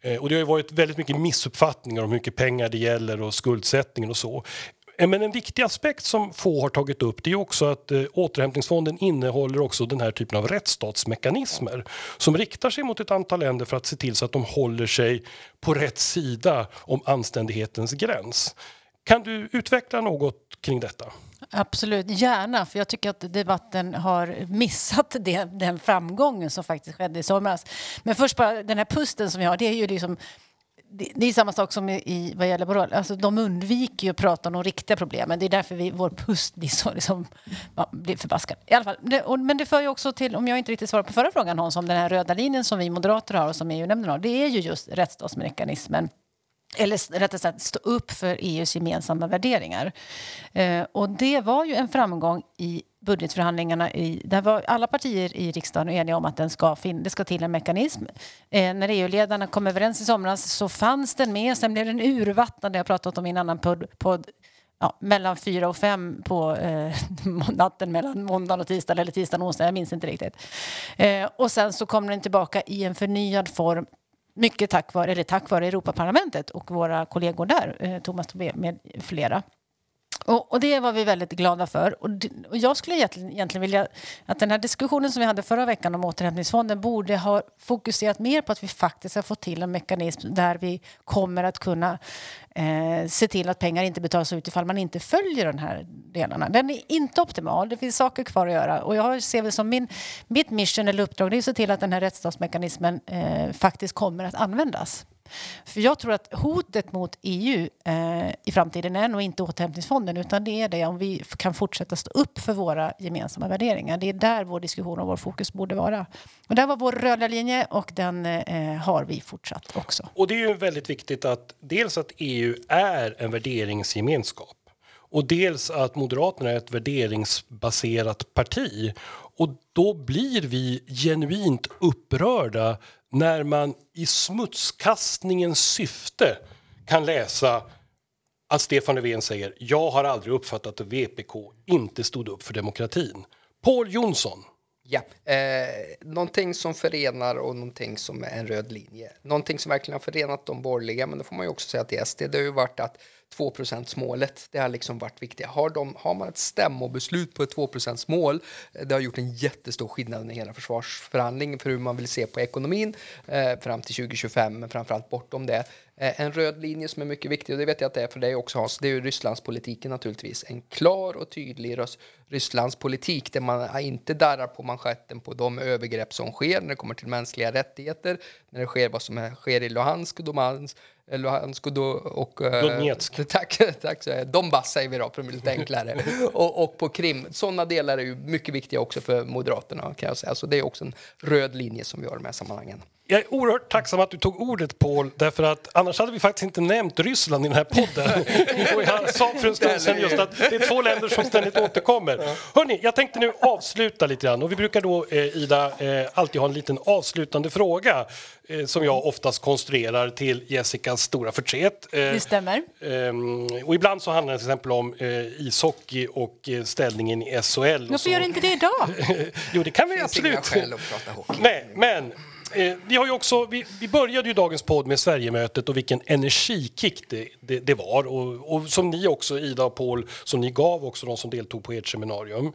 Eh, och det har varit väldigt mycket missuppfattningar om hur mycket pengar det gäller och skuldsättningen och så. Eh, men en viktig aspekt som få har tagit upp det är också att eh, återhämtningsfonden innehåller också den här typen av rättsstatsmekanismer som riktar sig mot ett antal länder för att se till så att de håller sig på rätt sida om anständighetens gräns. Kan du utveckla något kring detta? Absolut, gärna. För jag tycker att debatten har missat det, den framgången som faktiskt skedde i somras. Men först bara den här pusten som vi har, det är ju liksom det, är samma sak som i, vad gäller moral. Alltså, de undviker ju att prata om de riktiga problemen. Det är därför vi, vår pust blir så liksom, blir förbaskad. I alla fall. Men det för ju också till, om jag inte riktigt svarar på förra frågan Hans, om den här röda linjen som vi moderater har och som EU-nämnden har. Det är ju just rättsstatsmekanismen eller rättare sagt stå upp för EUs gemensamma värderingar. Eh, och det var ju en framgång i budgetförhandlingarna. I, där var alla partier i riksdagen eniga om att den ska fin- det ska till en mekanism. Eh, när EU-ledarna kom överens i somras så fanns den med, sen blev den urvattnad, det har jag pratat om i en annan podd, podd ja, mellan fyra och fem på eh, natten mellan måndag och tisdag eller tisdag och onsdag, jag minns inte riktigt. Eh, och sen så kom den tillbaka i en förnyad form mycket tack vare, eller tack vare Europaparlamentet och våra kollegor där, eh, Thomas Tobé med flera. Och, och, det var vi väldigt glada för. Och, och, jag skulle egentligen vilja att den här diskussionen som vi hade förra veckan om återhämtningsfonden borde ha fokuserat mer på att vi faktiskt har fått till en mekanism där vi kommer att kunna eh, se till att pengar inte betalas ut ifall man inte följer de här delarna. Den är inte optimal, det finns saker kvar att göra. Och jag ser det som min, mitt mission eller uppdrag det är att se till att den här rättsstatsmekanismen eh, faktiskt kommer att användas. För jag tror att hotet mot EU eh, i framtiden är nog inte återhämtningsfonden utan det är det om vi kan fortsätta stå upp för våra gemensamma värderingar. Det är där vår diskussion och vår fokus borde vara. Och där var vår röda linje och den eh, har vi fortsatt också. Och det är ju väldigt viktigt att dels att EU är en värderingsgemenskap och dels att Moderaterna är ett värderingsbaserat parti Och då blir vi genuint upprörda när man i smutskastningens syfte kan läsa att Stefan Löfven säger jag har aldrig uppfattat att VPK inte stod upp för demokratin. Paul Jonsson. Ja, eh, någonting som förenar och någonting som är en röd linje. Någonting som verkligen har förenat de borgerliga, men det får man ju också säga till SD, det har ju varit att 2% målet det har liksom varit viktigt. Har, de, har man ett stämmobeslut på ett 2% mål eh, det har gjort en jättestor skillnad i hela försvarsförhandlingen för hur man vill se på ekonomin eh, fram till 2025, men framförallt bortom det. Eh, en röd linje som är mycket viktig, och det vet jag att det är för dig också Hans, det är ju Rysslandspolitiken naturligtvis. En klar och tydlig Rysslandspolitik där man inte darrar på manschetten på de övergrepp som sker när det kommer till mänskliga rättigheter, när det sker vad som sker i Luhansk och Domansk, Luhansk och... och eh, Donetsk. Tack, tack. Donbass säger vi då, för att lite enklare. och, och på Krim. Sådana delar är ju mycket viktiga också för Moderaterna, kan jag säga. Så det är också en röd linje som vi har i de här sammanhangen. Jag är oerhört tacksam att du tog ordet, Paul, därför att annars hade vi faktiskt inte nämnt Ryssland i den här podden. och jag sa för en stund sedan just att det är två länder som ständigt återkommer. Ja. Hörni, jag tänkte nu avsluta lite grann och vi brukar då, eh, Ida, eh, alltid ha en liten avslutande fråga eh, som jag oftast konstruerar till Jessicas stora förtret. Eh, det stämmer. Ehm, och ibland så handlar det till exempel om eh, ishockey och eh, ställningen i SHL. Varför gör inte det idag? jo, det kan vi absolut. Nej, men Eh, vi, har ju också, vi, vi, började ju dagens podd med Sverigemötet och vilken energikick det, det, det var. Och, och, som ni också, Ida och Paul, som ni gav också de som deltog på ert seminarium.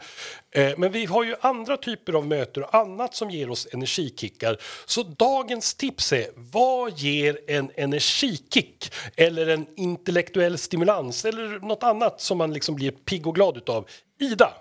Eh, men vi har ju andra typer av möten och annat som ger oss energikickar. Så dagens tips är, vad ger en energikick? Eller en intellektuell stimulans? Eller något annat som man liksom blir pigg och glad utav? Ida?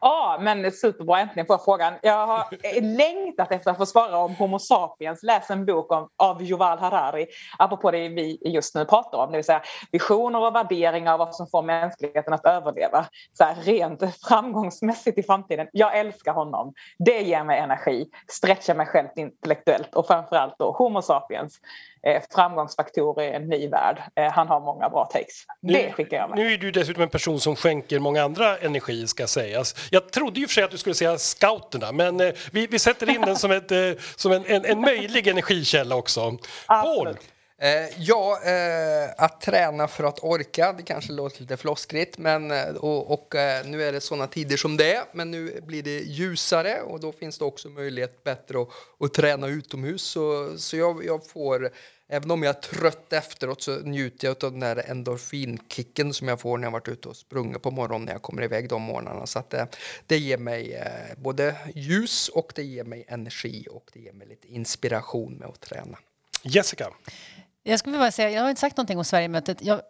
Ja, men superbra. Äntligen får jag frågan. Jag har längtat efter att få svara om Homo sapiens. Läs en bok om, av Yuval Harari, apropå det vi just nu pratar om, det vill säga visioner och värderingar av vad som får mänskligheten att överleva så här, rent framgångsmässigt i framtiden. Jag älskar honom. Det ger mig energi, stretchar mig själv intellektuellt och framförallt då Homo sapiens eh, framgångsfaktorer i en ny värld. Eh, han har många bra takes. Nu, det skickar jag med. Nu är du dessutom en person som skänker många andra energi ska sägas. Jag trodde ju för sig att du skulle säga scouterna, men eh, vi, vi sätter in den som, ett, som en, en, en möjlig energikälla också. Paul! Eh, ja, eh, att träna för att orka, det kanske låter lite floskrigt, men, eh, och, och eh, nu är det sådana tider som det är, men nu blir det ljusare och då finns det också möjlighet bättre att, att träna utomhus. Så, så jag, jag får Även om jag är trött efteråt så njuter jag av den där endorfinkicken som jag får när jag varit ute och sprungit på morgonen när jag kommer iväg de morgnarna. Så att det, eh, det ger mig eh, både ljus och det ger mig energi och det ger mig lite inspiration med att träna. Jessica? Jag skulle bara säga, jag har inte sagt någonting om Sverigemötet. Jag,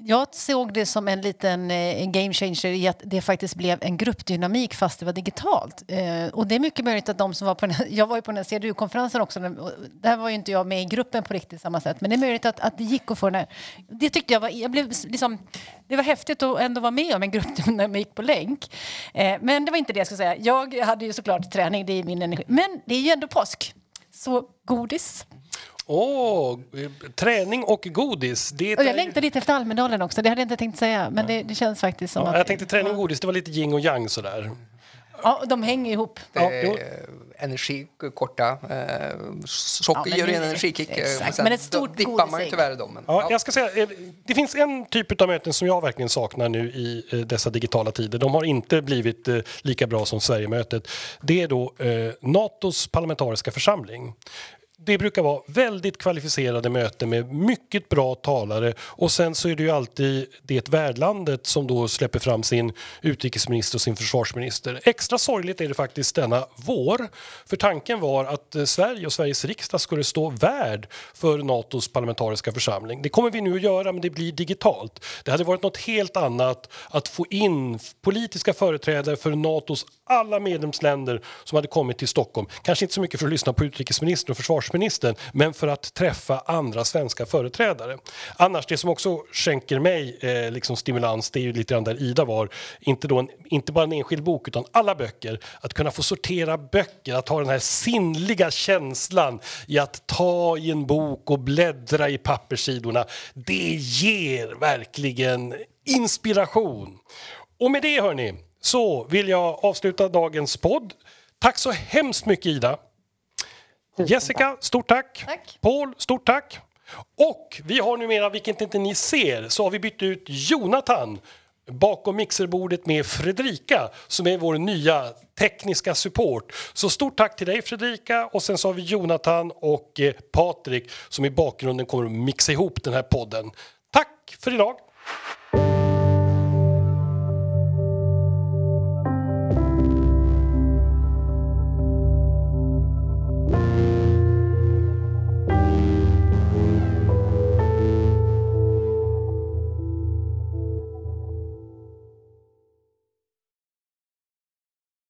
jag såg det som en liten eh, en game changer i att det faktiskt blev en gruppdynamik fast det var digitalt. Eh, och det är mycket möjligt att de som var på den, här, jag var ju på den här CDU-konferensen också, där var ju inte jag med i gruppen på riktigt samma sätt, men det är möjligt att, att det gick att få den här, det tyckte jag var, jag blev liksom, det var häftigt att ändå vara med om en gruppdynamik på länk. Eh, men det var inte det jag skulle säga. Jag hade ju såklart träning, det är min energi, men det är ju ändå påsk. Så godis. Åh, oh, träning och godis. Det och jag längtar lite efter Almedalen också, det hade jag inte tänkt säga. Men det, det känns faktiskt som ja, att... Jag tänkte träning och godis, det var lite yin och yang sådär. Ja, de hänger ihop. Ja, energi, korta. Eh, socker ja, gör en energikick. Eh, exakt, men ett stort dippar man ju tyvärr dem. Men, ja, ja. Jag ska säga, eh, det finns en typ av möten som jag verkligen saknar nu i eh, dessa digitala tider. De har inte blivit lika bra som Sverigemötet. Det är då eh, Natos parlamentariska församling det brukar vara väldigt kvalificerade möten med mycket bra talare och sen så är det ju alltid det värdlandet som då släpper fram sin utrikesminister och sin försvarsminister. Extra sorgligt är det faktiskt denna vår, för tanken var att eh, Sverige och Sveriges riksdag skulle stå värd för Natos parlamentariska församling. Det kommer vi nu att göra, men det blir digitalt. Det hade varit något helt annat att få in politiska företrädare för Natos alla medlemsländer som hade kommit till Stockholm. Kanske inte så mycket för att lyssna på utrikesministern och försvarsministern men för att träffa andra svenska företrädare. Annars, det som också skänker mig eh, liksom stimulans det är ju lite grann där Ida var. Inte, då en, inte bara en enskild bok utan alla böcker. Att kunna få sortera böcker, att ha den här sinnliga känslan i att ta i en bok och bläddra i papperssidorna. Det ger verkligen inspiration. Och med det hörni så vill jag avsluta dagens podd. Tack så hemskt mycket Ida. Jessica, stort tack. Tack. Paul, stort tack. Och vi har numera, vilket inte ni ser, så har vi bytt ut Jonathan bakom mixerbordet med Fredrika som är vår nya tekniska support. Så stort tack till dig Fredrika och sen så har vi Jonathan och eh, Patrik som i bakgrunden kommer att mixa ihop den här podden. Tack för idag!